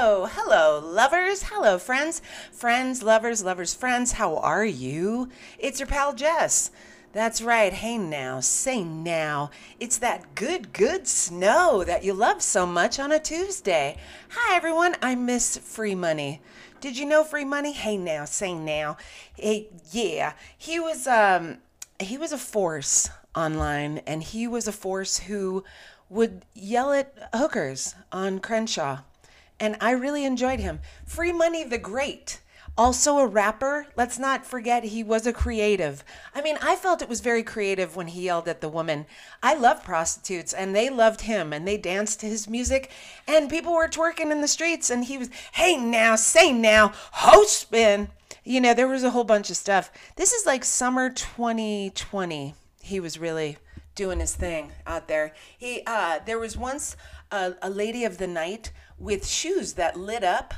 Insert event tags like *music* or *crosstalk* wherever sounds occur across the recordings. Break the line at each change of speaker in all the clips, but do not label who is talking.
Hello, hello, lovers. Hello, friends. Friends, lovers, lovers, friends. How are you? It's your pal Jess. That's right. Hey now, say now. It's that good, good snow that you love so much on a Tuesday. Hi, everyone. I'm Miss Free Money. Did you know Free Money? Hey now, say now. Hey, yeah. He was um he was a force online and he was a force who would yell at hookers on Crenshaw. And I really enjoyed him. Free Money the Great. Also a rapper. Let's not forget he was a creative. I mean, I felt it was very creative when he yelled at the woman. I love prostitutes and they loved him and they danced to his music and people were twerking in the streets and he was, hey now, say now, host spin. You know, there was a whole bunch of stuff. This is like summer 2020. He was really doing his thing out there. He uh, there was once a, a lady of the night with shoes that lit up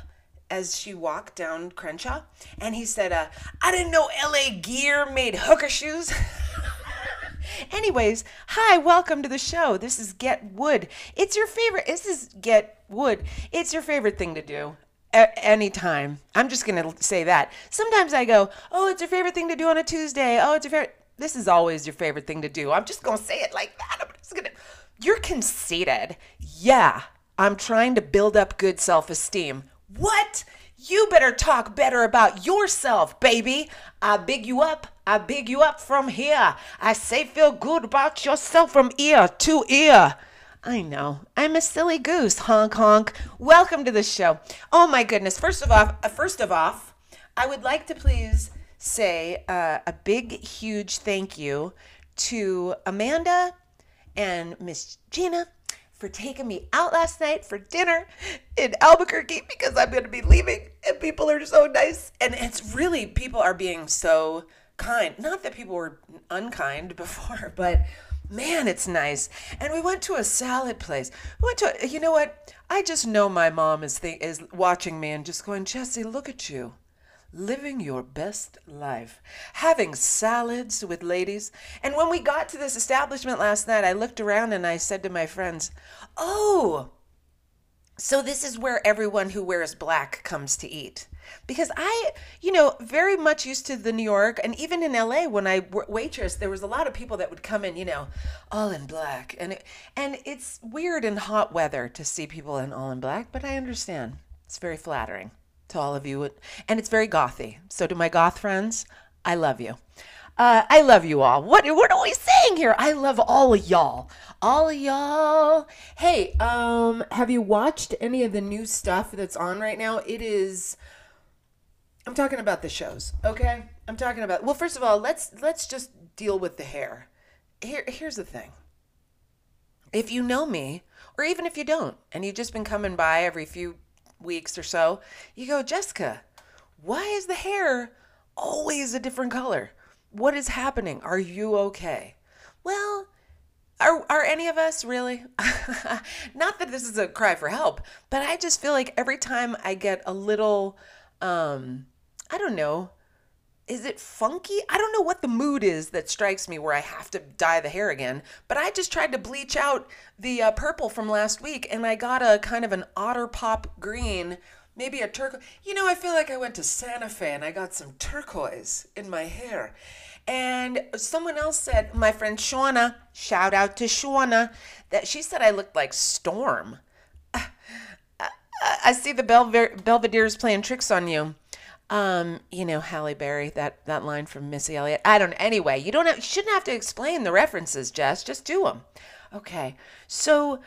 as she walked down Crenshaw, and he said, uh, "I didn't know L.A. Gear made hooker shoes." *laughs* Anyways, hi, welcome to the show. This is Get Wood. It's your favorite. This is Get Wood. It's your favorite thing to do a- anytime. I'm just gonna say that. Sometimes I go, "Oh, it's your favorite thing to do on a Tuesday." Oh, it's your favorite. This is always your favorite thing to do. I'm just gonna say it like that. I'm just gonna. You're conceited. Yeah, I'm trying to build up good self-esteem. What? You better talk better about yourself, baby. I big you up. I big you up from here. I say feel good about yourself from ear to ear. I know. I'm a silly goose, honk honk. Welcome to the show. Oh my goodness. First of all, uh, first of all, I would like to please say uh, a big, huge thank you to Amanda and Miss Gina for taking me out last night for dinner in Albuquerque because I'm going to be leaving and people are so nice. And it's really, people are being so kind. Not that people were unkind *laughs* before, but man, it's nice. And we went to a salad place. We went to, a, you know what? I just know my mom is, th- is watching me and just going, Jesse, look at you living your best life, having salads with ladies. And when we got to this establishment last night, I looked around and I said to my friends, Oh, so this is where everyone who wears black comes to eat. Because I, you know, very much used to the New York and even in LA when I waitress, there was a lot of people that would come in, you know, all in black. And it, and it's weird in hot weather to see people in all in black, but I understand. It's very flattering to all of you. And it's very gothy. So to my goth friends, I love you. Uh, I love you all. What what are we saying here? I love all of y'all. All of y'all. Hey, um, have you watched any of the new stuff that's on right now? It is I'm talking about the shows, okay? I'm talking about Well, first of all, let's let's just deal with the hair. Here here's the thing. If you know me, or even if you don't, and you've just been coming by every few weeks or so, you go, Jessica, why is the hair always a different color? What is happening? Are you okay? Well, are, are any of us really? *laughs* Not that this is a cry for help, but I just feel like every time I get a little, um, I don't know, is it funky? I don't know what the mood is that strikes me where I have to dye the hair again. But I just tried to bleach out the uh, purple from last week and I got a kind of an otter pop green, maybe a turquoise. You know, I feel like I went to Santa Fe and I got some turquoise in my hair. And someone else said, my friend Shauna, shout out to Shauna, that she said I looked like Storm. *laughs* I see the Belver- Belvedere's playing tricks on you. Um, you know, Halle Berry, that, that line from Missy Elliott. I don't anyway, you don't have, you shouldn't have to explain the references, Jess. Just do them. Okay. So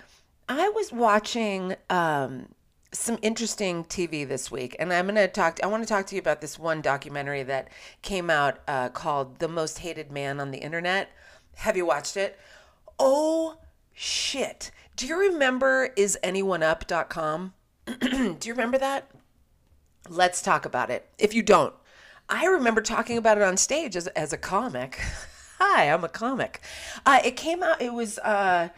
I was watching um some interesting TV this week, and I'm going to talk. I want to talk to you about this one documentary that came out uh, called "The Most Hated Man on the Internet." Have you watched it? Oh shit! Do you remember isanyoneup.com? *clears throat* Do you remember that? Let's talk about it. If you don't, I remember talking about it on stage as, as a comic. *laughs* Hi, I'm a comic. Uh, it came out. It was. Uh,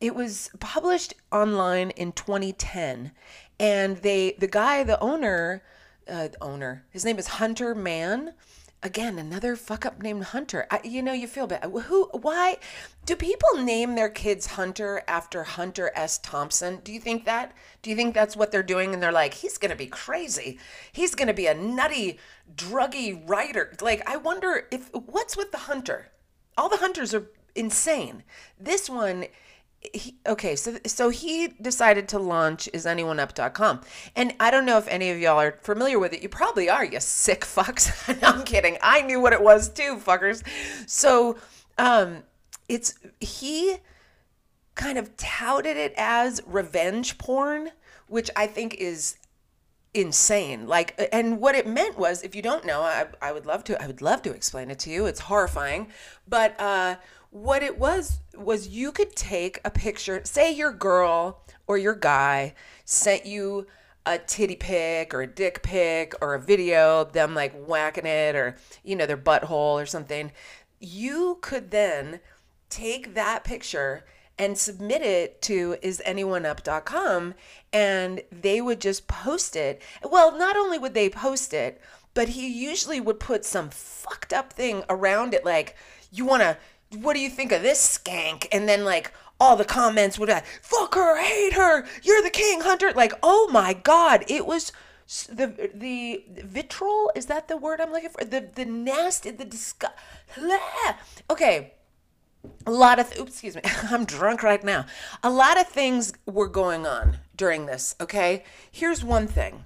it was published online in 2010 and they the guy the owner uh, owner his name is hunter mann again another fuck up named Hunter. I, you know, you feel bad. Who? Why do people name their kids Hunter after Hunter S. Thompson? Do you think that? Do you think that's what they're doing? And they're like, he's gonna be crazy. He's gonna be a nutty, druggy writer. Like, I wonder if what's with the Hunter. All the Hunters are insane. This one he, okay, so so he decided to launch isanyoneup.com. And I don't know if any of y'all are familiar with it. You probably are, you sick *laughs* fucks. *laughs* no, I'm kidding. I knew what it was too, fuckers. So um it's he kind of touted it as revenge porn, which I think is insane. Like, and what it meant was, if you don't know, I, I would love to, I would love to explain it to you. It's horrifying. But uh, what it was, was you could take a picture, say your girl or your guy sent you a titty pic or a dick pic or a video of them like whacking it or, you know, their butthole or something. You could then take that picture and submit it to isanyoneup.com and they would just post it. Well, not only would they post it, but he usually would put some fucked up thing around it like you want to what do you think of this skank? And then like all the comments would be like, fuck her, hate her, you're the king hunter. Like, oh my God, it was the the vitriol is that the word I'm looking for? The the nasty, the disgust. *laughs* Okay, a lot of oops, excuse me *laughs* i'm drunk right now a lot of things were going on during this okay here's one thing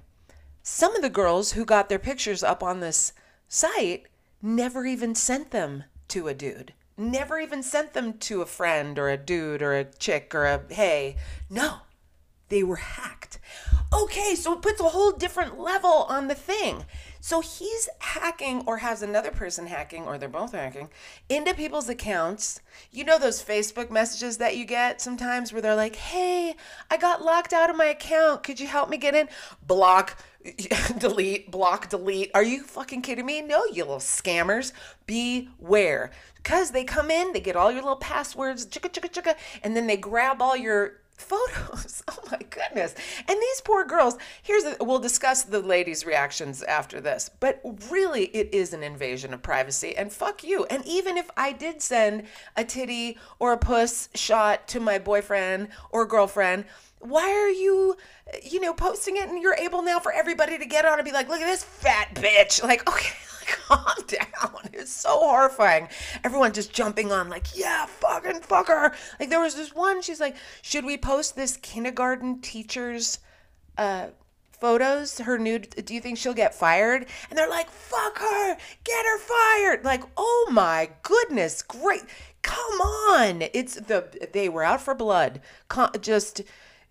some of the girls who got their pictures up on this site never even sent them to a dude never even sent them to a friend or a dude or a chick or a hey no they were hacked okay so it puts a whole different level on the thing so he's hacking or has another person hacking or they're both hacking into people's accounts. You know those Facebook messages that you get sometimes where they're like, "Hey, I got locked out of my account. Could you help me get in?" Block, *laughs* delete, block, delete. Are you fucking kidding me? No, you little scammers. Beware. Cuz they come in, they get all your little passwords, chicka chicka chicka, and then they grab all your *laughs* photos. *laughs* Oh my goodness. And these poor girls, here's we'll discuss the ladies' reactions after this, but really it is an invasion of privacy and fuck you. And even if I did send a titty or a puss shot to my boyfriend or girlfriend, why are you you know posting it and you're able now for everybody to get on and be like look at this fat bitch *laughs* like okay *laughs* calm down. *laughs* It's so horrifying. Everyone just jumping on, like, yeah, fucking fuck her Like, there was this one, she's like, should we post this kindergarten teacher's uh, photos, her nude? Do you think she'll get fired? And they're like, fuck her, get her fired. Like, oh my goodness, great. Come on. It's the, they were out for blood. Just,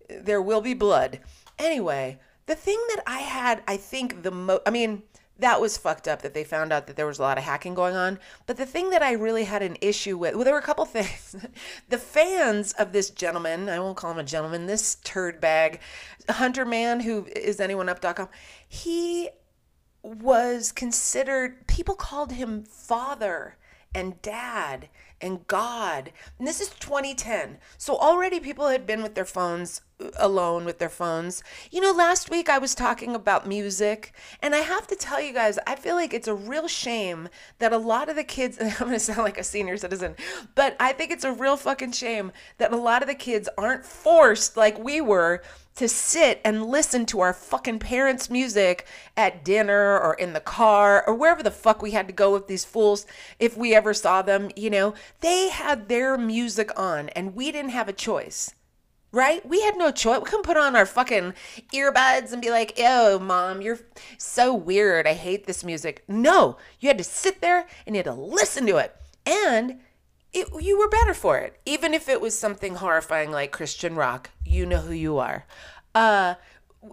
there will be blood. Anyway, the thing that I had, I think the most, I mean, that was fucked up that they found out that there was a lot of hacking going on. But the thing that I really had an issue with, well, there were a couple *laughs* things. the fans of this gentleman, I won't call him a gentleman, this turd bag, Hunter Man, who is anyoneup.com, he was considered, people called him father and dad and God. And this is 2010. So already people had been with their phones alone with their phones. You know, last week I was talking about music, and I have to tell you guys, I feel like it's a real shame that a lot of the kids, *laughs* I'm going to sound like a senior citizen, but I think it's a real fucking shame that a lot of the kids aren't forced like we were to sit and listen to our fucking parents' music at dinner or in the car or wherever the fuck we had to go with these fools if we ever saw them, you know. They had their music on and we didn't have a choice right? We had no choice. We couldn't put on our fucking earbuds and be like, "Oh, mom, you're so weird. I hate this music." No, you had to sit there and you had to listen to it, and it, you were better for it. Even if it was something horrifying like Christian rock, you know who you are. Uh,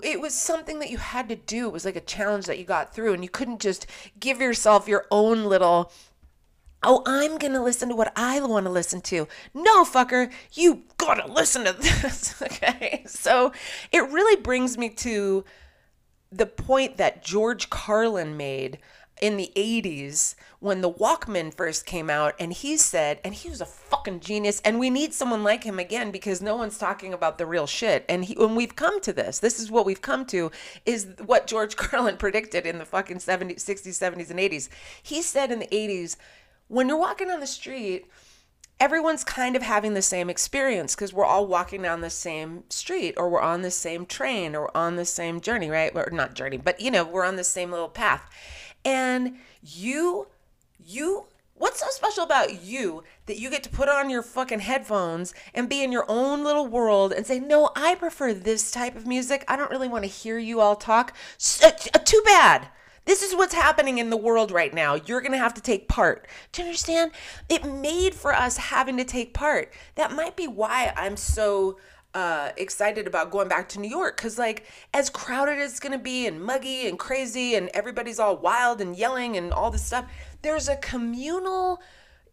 it was something that you had to do. It was like a challenge that you got through, and you couldn't just give yourself your own little oh, I'm going to listen to what I want to listen to. No, fucker, you got to listen to *laughs* this. okay. So it really brings me to the point that George Carlin made in the 80s when the Walkman first came out and he said and he was a fucking genius and we need someone like him again because no one's talking about the real shit and he when we've come to this this is what we've come to is what George *laughs* Carlin predicted in the fucking 70s 60s 70s and 80s he said in the 80s when you're walking on the street everyone's kind of having the same experience because we're all walking down the same street or we're on the same train or on the same journey, right? Or not journey, but you know, we're on the same little path. And you, you, what's so special about you that you get to put on your fucking headphones and be in your own little world and say, no, I prefer this type of music. I don't really want to hear you all talk. So, uh, too bad. This is what's happening in the world right now. You're going to have to take part. Do you understand? It made for us having to take part. That might be why I'm so uh, excited about going back to New York because, like, as crowded as it's to be and muggy and crazy and everybody's all wild and yelling and all this stuff, there's a communal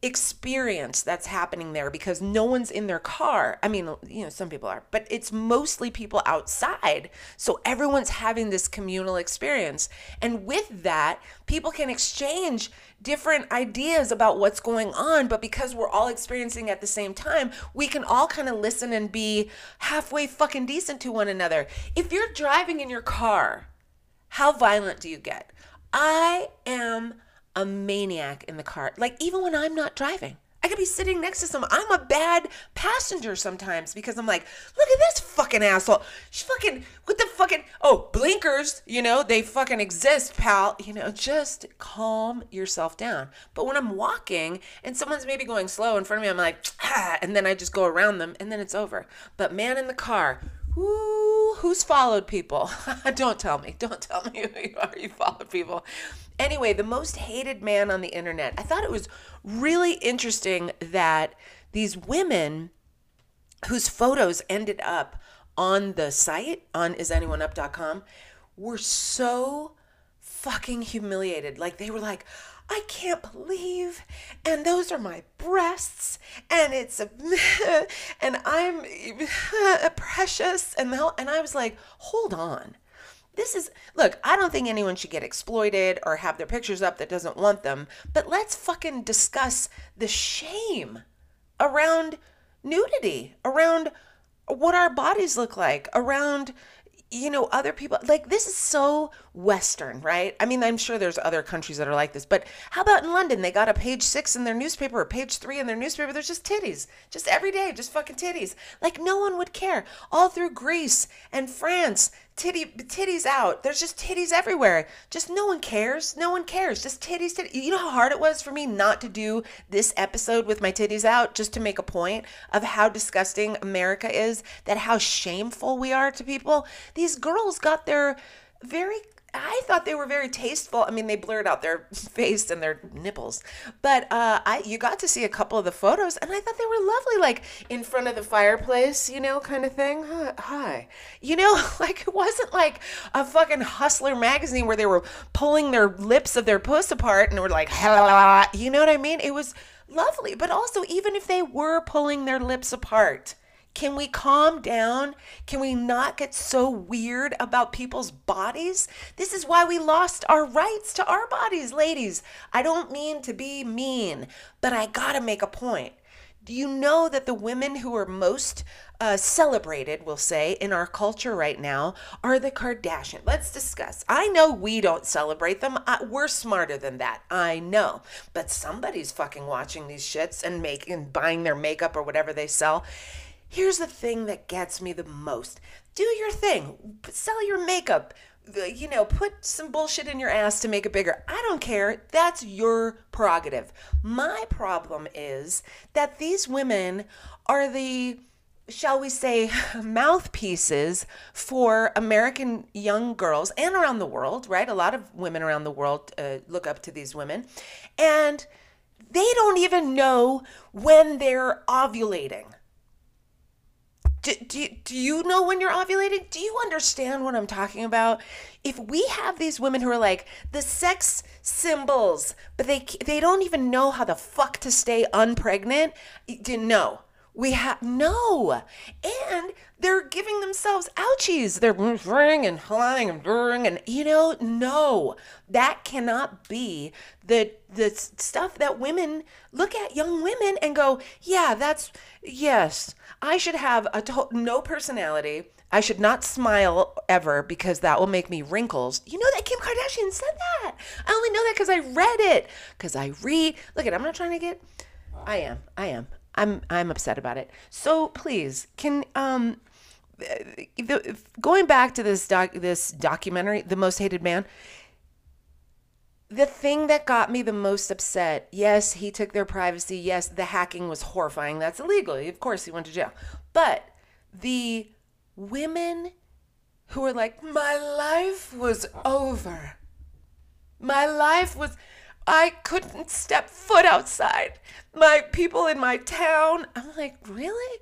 experience that's happening there because no one's in their car. I mean, you know, some people are, but it's mostly people outside. So everyone's having this communal experience. And with that, people can exchange different ideas about what's going on, but because we're all experiencing at the same time, we can all kind of listen and be halfway fucking decent to one another. If you're driving in your car, how violent do you get? I am a maniac in the car. Like even when I'm not driving. I could be sitting next to someone. I'm a bad passenger sometimes because I'm like, look at this fucking asshole. She fucking with the fucking oh blinkers. You know they fucking exist, pal. You know just calm yourself down. But when I'm walking and someone's maybe going slow in front of me, I'm like, ah, and then I just go around them and then it's over. But man in the car, Ooh, who's followed people? *laughs* Don't tell me. Don't tell me who you are. You followed people. Anyway, the most hated man on the internet. I thought it was really interesting that these women whose photos ended up on the site on isanyoneup.com were so fucking humiliated. Like they were like, I can't believe, and those are my breasts, and it's a, *laughs* and I'm *laughs* precious, and the, and I was like, hold on, this is look. I don't think anyone should get exploited or have their pictures up that doesn't want them, but let's fucking discuss the shame around nudity, around what our bodies look like, around you know, other people like this is so Western, right? I mean, I'm sure there's other countries that are like this, but how about in London? They got a page six in their newspaper or page three in their newspaper. There's just titties, just every day, just fucking titties. Like no one would care. All through Greece and France, titty titties out. There's just titties everywhere. Just no one cares. No one cares. Just titties, titties. You know how hard it was for me not to do this episode with my titties out just to make a point of how disgusting America is, that how shameful we are to people. These girls got their very I thought they were very tasteful. I mean, they blurred out their *laughs* face and their nipples, but uh, I you got to see a couple of the photos, and I thought they were lovely, like in front of the fireplace, you know, kind of thing. Hi, you know, *laughs* like it wasn't like a fucking Hustler magazine where they were pulling their lips of their puss apart and were like, you know what I mean? It was lovely, but also even if they were pulling their lips apart can we calm down? Can we not get so weird about people's bodies? This is why we lost our rights to our bodies, ladies. I don't mean to be mean, but I gotta make a point. Do you know that the women who are most uh, celebrated, we'll say, in our culture right now are the Kardashian? Let's discuss. I know we don't celebrate them. I, we're smarter than that. I know. But somebody's fucking watching these shits and making, buying their makeup or whatever they sell. Here's the thing that gets me the most do your thing, sell your makeup. You know, put some bullshit in your ass to make it bigger. I don't care. That's your prerogative. My problem is that these women are the shall we say, *laughs* mouthpieces for American young girls and around the world, right? A lot of women around the world uh, look up to these women. And they don't even know when they're ovulating do, do, do you know when you're ovulating? Do you understand what I'm talking about? If we have these women who are like the sex symbols, but they they don't even know how the fuck to stay unpregnant, no. We have no, and they're giving themselves ouchies. They're ring and flying and ring and you know, no, that cannot be the the stuff that women look at young women and go, yeah, that's yes, I should have a to- no personality. I should not smile ever because that will make me wrinkles. You know that Kim Kardashian said that. I only know that because I read it. Because I read. Look at, I'm not trying to get. I am. I am. I'm. I'm upset about it. So please, can um, the, going back to this doc, this documentary, The Most Hated Man. The thing that got me the most upset, yes, he took their privacy. Yes, the hacking was horrifying. That's illegal. Of course, he went to jail. But the women who were like, My life was over. My life was, I couldn't step foot outside. My people in my town. I'm like, Really?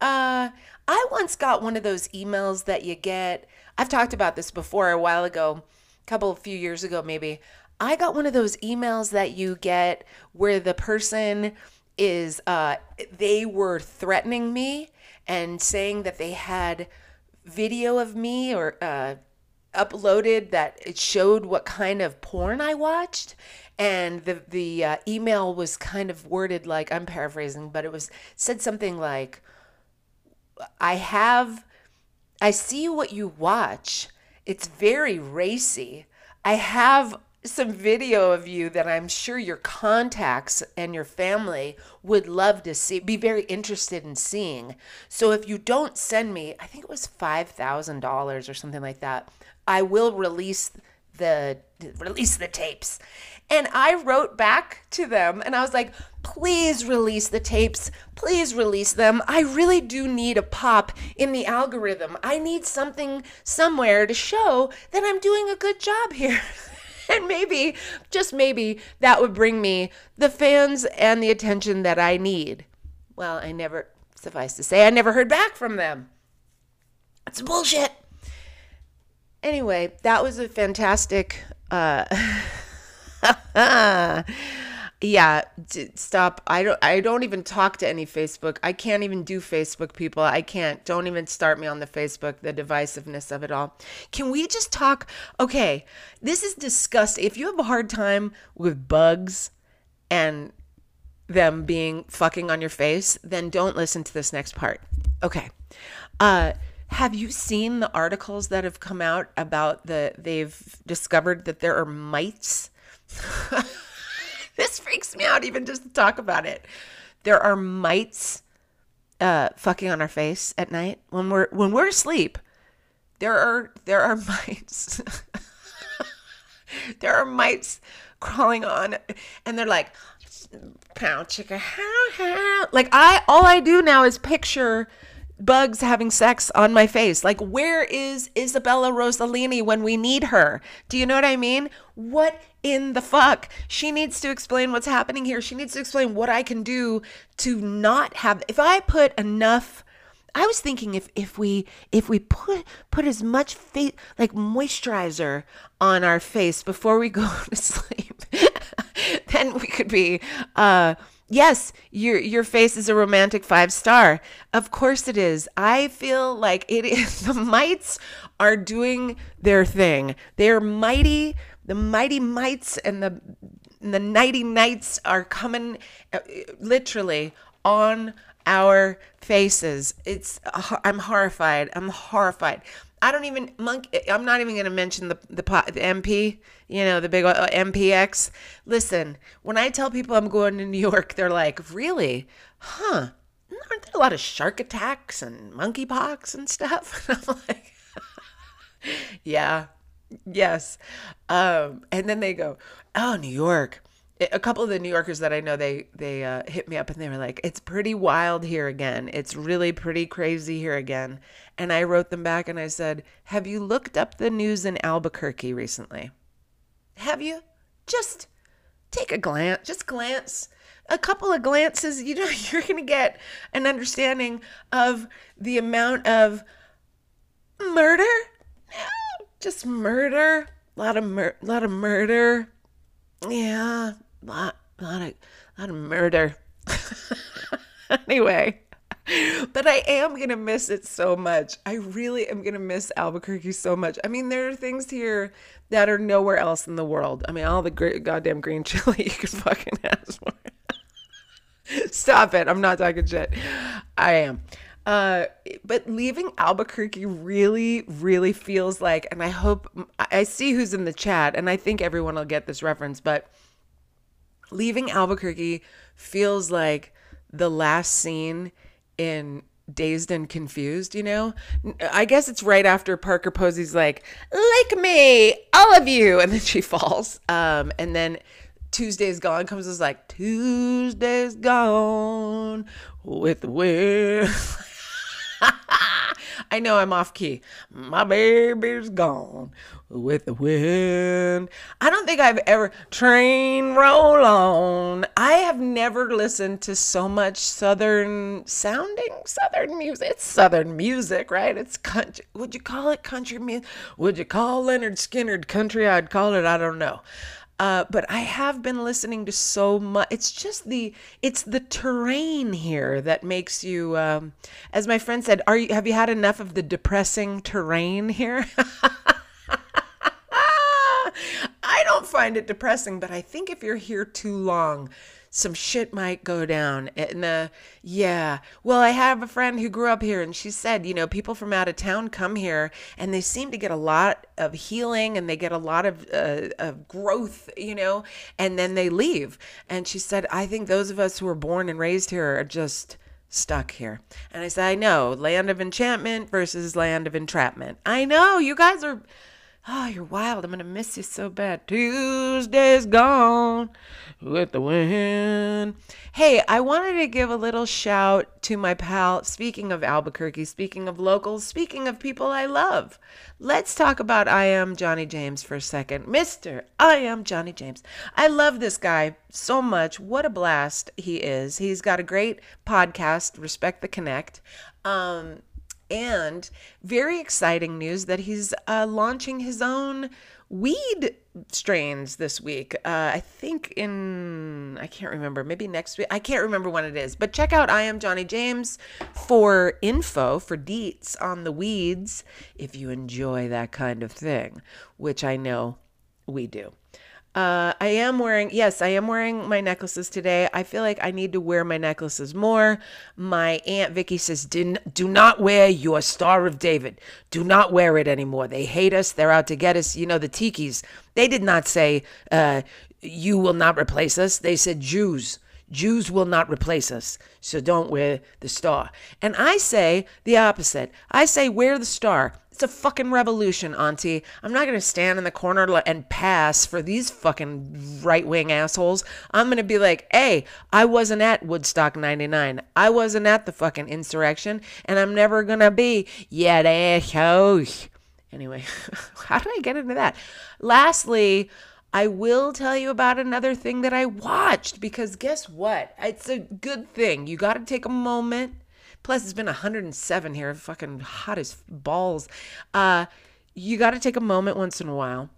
Uh, I once got one of those emails that you get. I've talked about this before a while ago, a couple, of few years ago, maybe. I got one of those emails that you get where the person is, uh, they were threatening me and saying that they had video of me or uh, uploaded that it showed what kind of porn I watched. And the the uh, email was kind of worded like I'm paraphrasing, but it was said something like, "I have, I see what you watch. It's very racy. I have some video of you that I'm sure your contacts and your family would love to see, be very interested in seeing. So if you don't send me, I think it was $5,000 or something like that, I will release the release the tapes. And I wrote back to them and I was like, please release the tapes. Please release them. I really do need a pop in the algorithm. I need something somewhere to show that I'm doing a good job here. *laughs* and maybe, just maybe, that would bring me the fans and the attention that I need. Well, I never, suffice to say, I never heard back from them. It's bullshit. Anyway, that was a fantastic. Uh, *laughs* yeah stop. I don't i don't even talk to any facebook. I can't even do facebook people. I can't don't even start me on the facebook the divisiveness of it all. Can we just talk okay this is disgusting if you have a hard time with bugs and them being fucking on your face then don't listen to this next part. Okay uh have you seen the articles that have come out about the they've discovered that there are mites *laughs* this freaks me out even just to talk about it. There are mites uh, fucking on our face at night when we're when we're asleep. There are there are *laughs* mites. there are mites crawling on, and they're like, "Pow chicka how how." Like I all I do now is picture bugs having sex on my face. Like, where is Isabella Rossellini when we need her? Do you know what I mean? What in the fuck? She needs to explain what's happening here. She needs to explain what I can do to not have. If I put enough. I was thinking if if we if we put put as much face like moisturizer on our face before we go *laughs* to sleep, *laughs* then we could be uh Yes, your your face is a romantic five star. Of course it is. I feel like it is *laughs* the mites are doing their thing. They are mighty, the mighty mites and the the nighty nights are coming uh, literally on our faces. It's I'm horrified. I'm horrified. I don't even monkey. I'm not even going to mention the, the the MP. You know the big uh, MPX. Listen, when I tell people I'm going to New York, they're like, "Really? Huh? Aren't there a lot of shark attacks and monkeypox and stuff?" *laughs* And I'm like, *laughs* "Yeah, yes." Um, and then they go, "Oh, New York." A couple of the New Yorkers that I know, they they uh, hit me up and they were like, "It's pretty wild here again. It's really pretty crazy here again." And I wrote them back and I said, "Have you looked up the news in Albuquerque recently? Have you? Just take a glance. Just glance." A couple of glances, you know, *laughs* you're going to get an understanding of the amount of murder. Just murder. A lot of mur- lot of murder. Yeah, lot, lot of, lot of murder. *laughs* anyway, but I am to miss it so much. I really am to miss Albuquerque so much. I mean, there are things here that are nowhere else in the world. I mean, all the great goddamn green *laughs* chili you could fucking ask for. Stop it. I'm not talking shit. I am. Uh, but leaving Albuquerque really, really feels like, and I hope I see who's in the chat, and I think everyone will get this reference, but leaving Albuquerque feels like the last scene in Dazed and Confused, you know? I guess it's right after Parker Posey's like, like me, all of you. And then *laughs* she falls. Um, and then Tuesday's Gone comes as like, Tuesday's Gone with wind. *laughs* I know I'm off key. My baby's gone with the wind. I don't think I've ever train roll on. I have never listened to so much southern sounding southern music. It's southern music, right? It's country. Would you call it country music? Would you call Lynyrd Skynyrd country? I'd call it. I don't know. Uh, but I have been listening to so much. It's just the it's the terrain here that makes you, um, as my friend said, are you have you had enough of the depressing terrain here? *laughs* I don't find it depressing, but I think if you're here too long, some shit might go down. And uh, yeah, well, I have a friend who grew up here, and she said, you know, people from out of town come here, and they seem to get a lot of healing, and they get a lot of, uh, of growth, you know, and then they leave. And she said, I think those of us who were born and raised here are just stuck here. And I said, I know, land of enchantment versus land of entrapment. I know, you guys are. Oh, you're wild. I'm going to miss you so bad. Tuesday's gone with the wind. Hey, I wanted to give a little shout to my pal. Speaking of Albuquerque, speaking of locals, speaking of people I love, let's talk about I Am Johnny James for a second. Mr. I Am Johnny James. I love this guy so much. What a blast he is. He's got a great podcast, Respect the Connect. Um, and very exciting news that he's uh, launching his own weed strains this week. Uh, I think in, I can't remember, maybe next week. I can't remember when it is. But check out I Am Johnny James for info, for deets on the weeds if you enjoy that kind of thing, which I know we do. Uh, I am wearing, yes, I am wearing my necklaces today. I feel like I need to wear my necklaces more. My Aunt Vicky says, do, not wear your Star of David. Do not wear it anymore. They hate us. They're out to get us. You know, the Tikis, they did not say, uh, you will not replace us. They said, Jews. Jews will not replace us, so don't wear the star. And I say the opposite. I say wear the star. It's a fucking revolution, Auntie. I'm not going to stand in the corner and pass for these fucking right wing assholes. I'm going to be like, hey, I wasn't at Woodstock 99. I wasn't at the fucking insurrection, and I'm never going to be. Yeah, assholes. Anyway, *laughs* how did I get into that? Lastly, I will tell you about another thing that I watched because guess what? It's a good thing. You got to take a moment Plus, it's been 107 here, fucking hot as balls. Uh, you got to take a moment once in a while.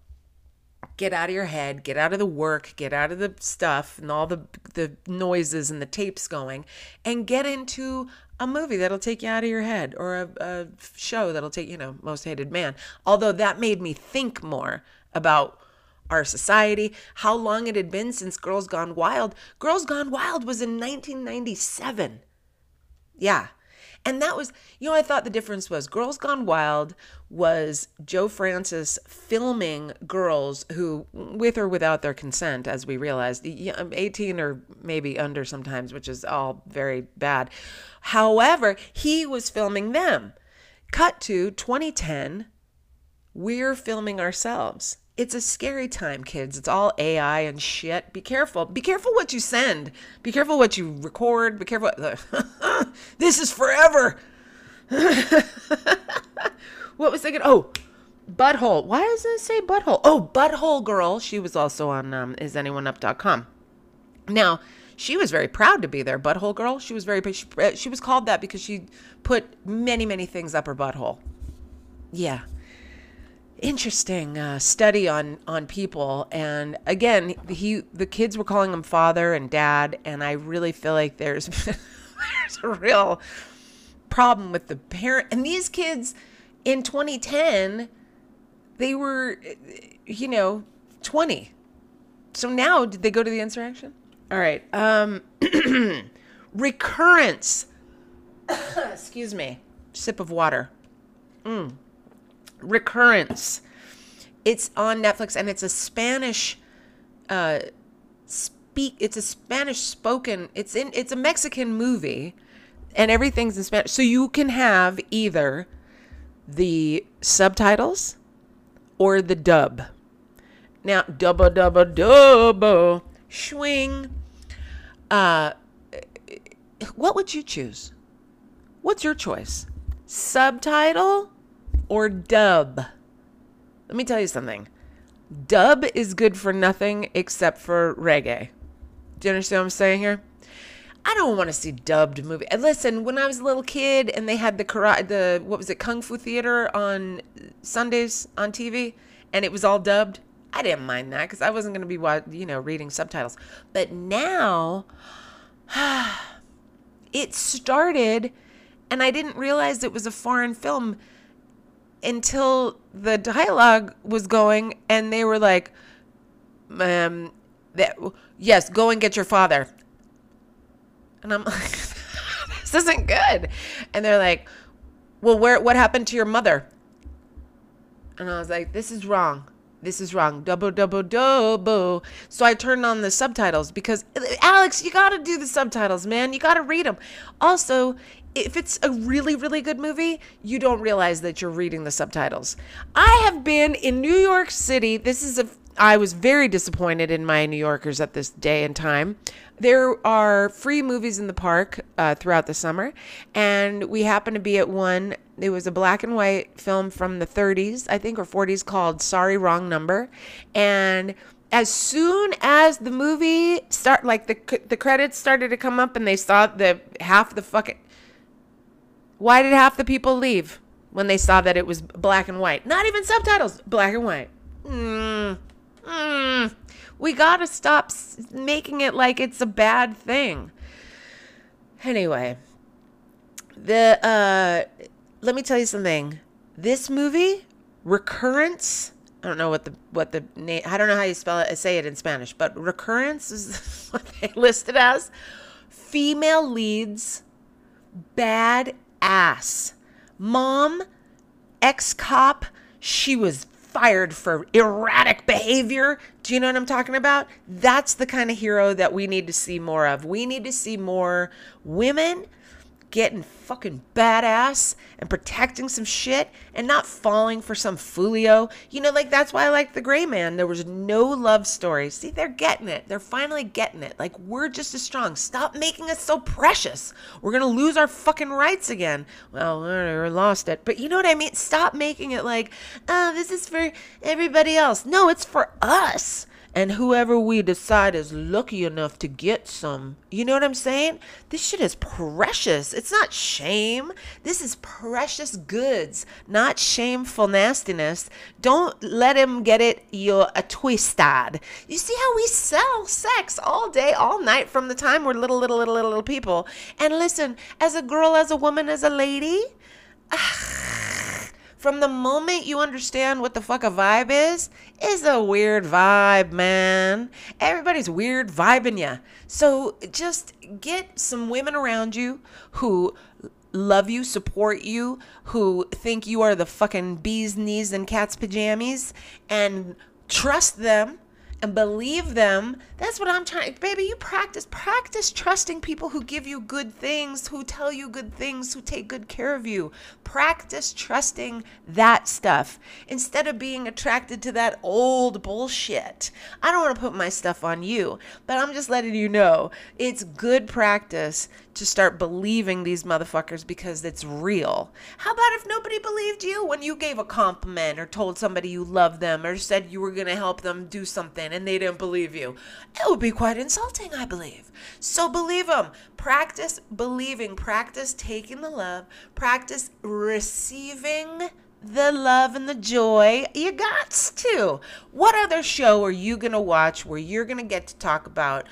Get out of your head, get out of the work, get out of the stuff and all the the noises and the tapes going, and get into a movie that'll take you out of your head or a, a show that'll take you know most hated man. Although that made me think more about our society, how long it had been since Girls Gone Wild. Girls Gone Wild was in 1997. Yeah. And that was, you know, I thought the difference was Girls Gone Wild was Joe Francis filming girls who, with or without their consent, as we realized, 18 or maybe under sometimes, which is all very bad. However, he was filming them. Cut to 2010, we're filming ourselves it's a scary time, kids. It's all AI and shit. Be careful. Be careful what you send. Be careful what you record. Be careful. *laughs* this is forever. *laughs* what was I going Oh, Butthole. Why does it say Butthole? Oh, Butthole Girl. She was also on um, IsAnyoneUp.com. Now, she was very proud to be there. Butthole Girl. She was very. She, she was called that because she put many, many things up her butthole. Yeah interesting uh, study on on people. And again he the kids were calling him father and dad and i really feel like there's *laughs* there's a real problem with the parent. And these kids in 2010 they were you know 20 so now did they go to the insurrection? All right um *clears throat* recurrence *coughs* excuse me sip of water. Mm. Recurrence. It's on netflix and it's a spanish uh speak it's a spanish spoken it's in it's a mexican movie and everything's in spanish. So you can have either the subtitles or the dub. Now dubba dubba dubba. Swing. Uh what would you choose? What's your choice? Subtitle or dub let me tell you something dub is good for nothing except for reggae do you understand what I'm saying here? I don't want to see dubbed movie. And listen, when I was a little kid and they had the karate, the what was it, kung fu theater on Sundays on TV, and it was all dubbed. I didn't mind that because I wasn't going to be, you know, reading subtitles. But now, *sighs* it started, and I didn't realize it was a foreign film until the dialogue was going, and they were like, um, that yes, go and get your father. And I'm like, *laughs* this isn't good. And they're like, well, where what happened to your mother? And I was like, this is wrong. This is wrong. Double, double, double. So I turned on the subtitles because, Alex, you got to do the subtitles, man. You got to read them. Also, if it's a really, really good movie, you don't realize that you're reading the subtitles. I have been in New York City. This is a I was very disappointed in my New Yorkers at this day and time. There are free movies in the park uh, throughout the summer, and we happened to be at one. It was a black and white film from the 30s, I think, or 40s called Sorry Wrong Number. And as soon as the movie start, like the the credits started to come up, and they saw the half the fucking. Why did half the people leave when they saw that it was black and white? Not even subtitles, black and white. Hmm. Mm, we gotta stop making it like it's a bad thing. Anyway, the uh, let me tell you something. This movie, Recurrence. I don't know what the what the name. I don't know how you spell it. Say it in Spanish, but Recurrence is *laughs* what they listed as. Female leads, bad ass, mom, ex cop. She was fired for erratic behavior. Do you know what I'm talking about? That's the kind of hero that we need to see more of. We need to see more women getting fucking badass and protecting some shit and not falling for some folio. You know, like that's why I like The Gray Man. There was no love story. See, they're getting it. They're finally getting it. Like we're just as strong. Stop making us so precious. We're gonna lose our fucking rights again. Well, we lost it. But you know what I mean? Stop making it like, oh, this is for everybody else. No, it's for us and whoever we decide is lucky enough to get some. You know what I'm saying? This shit is precious. It's not shame. This is precious goods, not shameful nastiness. Don't let him get it you a twisted. You see how we sell sex all day, all night from the time we're little, little, little, little, little people. And listen, as a girl, as a woman, as a lady, from the moment you understand what the fuck a vibe is, it's a weird vibe, man. Everybody's weird vibing you. So just get some women around you who love you, support you, who think you are the fucking bee's knees and cat's pajamas, and trust them and believe them. That's what I'm trying. Baby, you practice. Practice trusting people who give you good things, who tell you good things, who take good care of you. Practice trusting that stuff instead of being attracted to that old bullshit. I don't want to put my stuff on you, but I'm just letting you know it's good practice to start believing these motherfuckers because it's real. How about if nobody believed you when you gave a compliment or told somebody you loved them or said you were going to help them do something and they didn't believe you? It would be quite insulting, I believe. So believe them. Practice believing, practice taking the love, practice receiving the love and the joy. You got to. What other show are you going to watch where you're going to get to talk about?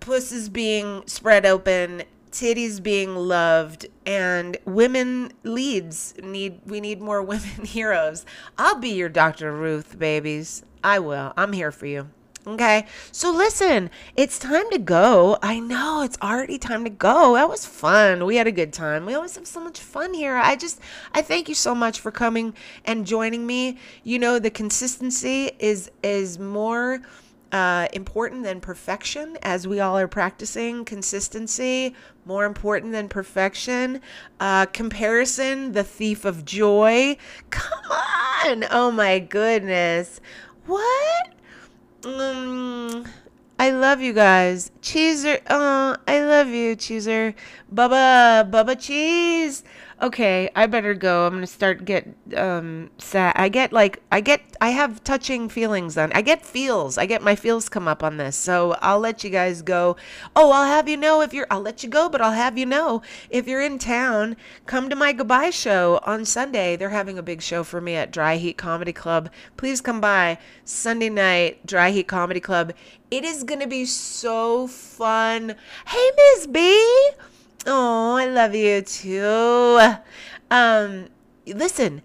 puss is being spread open titties being loved and women leads need we need more *laughs* women heroes. I'll be your dr ruth babies. I will. I'm here for you. Okay? So listen it's time to go. I know it's already time to go. That was fun. We had a good time. We always have so much fun here. I just i thank you so much for coming and joining me. You know the consistency is is more uh, important than perfection, as we all are practicing consistency, more important than perfection. Uh, comparison, the thief of joy. *laughs* Come on. Oh my goodness. What? Um, I love you guys. Cheeser. Oh, I love you, Cheeser. Bubba. Bubba Cheese okay, I better go. I'm gonna start get um sad. I get like I get I have touching feelings on. I get feels. I get my feels come up on this. So I'll let you guys go. Oh, I'll have you know if you're. I'll let you go, but I'll have you know if you're in town. Come to my goodbye show on Sunday. They're having a big show for me at Dry Heat Comedy Club. Please come by Sunday night, Dry Heat Comedy Club. It is gonna be so fun. Hey, Miss B. Oh, I love you too. Um, listen,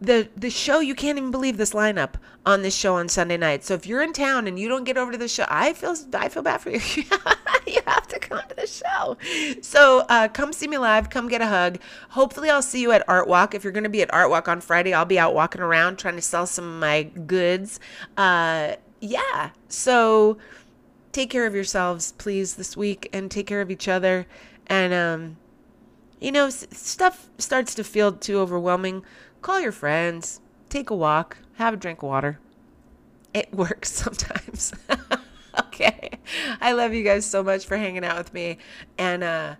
the the show you can't even believe this lineup on this show on Sunday night. So if you're in town and you don't get over to the show, I feel I feel bad for you. *laughs* you have to come to the show. So uh, come see me live. Come get a hug. Hopefully I'll see you at Art Walk. If you're going to be at Art Walk on Friday, I'll be out walking around trying to sell some of my goods. Uh, yeah. So take care of yourselves, please, this week, and take care of each other and um, you know, stuff starts to feel too overwhelming, call your friends, take a walk, have a drink of water. It *laughs* works sometimes. *laughs* okay. I love you guys so much for hanging out with me. And uh,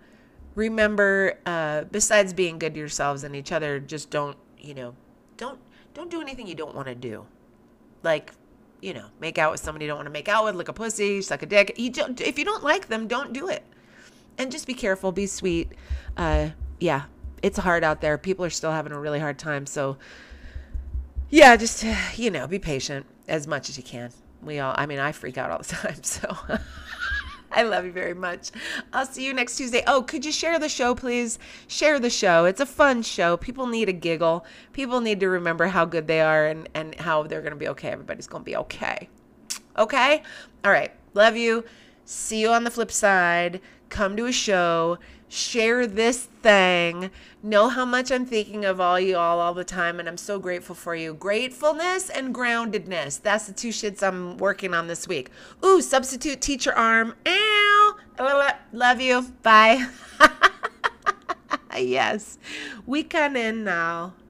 remember, uh, besides being good to yourselves and each other, just don't, you know, don't don't do anything you don't want to do. Like, you know, make out with somebody you don't want to make out with, lick a pussy, suck a dick. You don't, if you don't like them, don't do it and just be careful, be sweet. Uh, yeah, it's hard out there. People are still having a really hard time. So, yeah, just, *sighs* you know, be patient as much as you can. We all, I mean, I freak out all the *laughs* time. So, *laughs* I love you very much. I'll see you next Tuesday. Oh, could you share the show, please? Share the show. It's a fun show. People need a giggle. People need to remember how good they are and, and how they're going to be okay. Everybody's going to be okay. Okay? All right. Love you. See you on the flip side come to a show, share this thing, know how much I'm thinking of all you all all the time, and I'm so grateful for you. Gratefulness and groundedness. That's the two shits I'm working on this week. Ooh, substitute teacher arm. Ow. Love you. Bye. *laughs* yes. We can end now.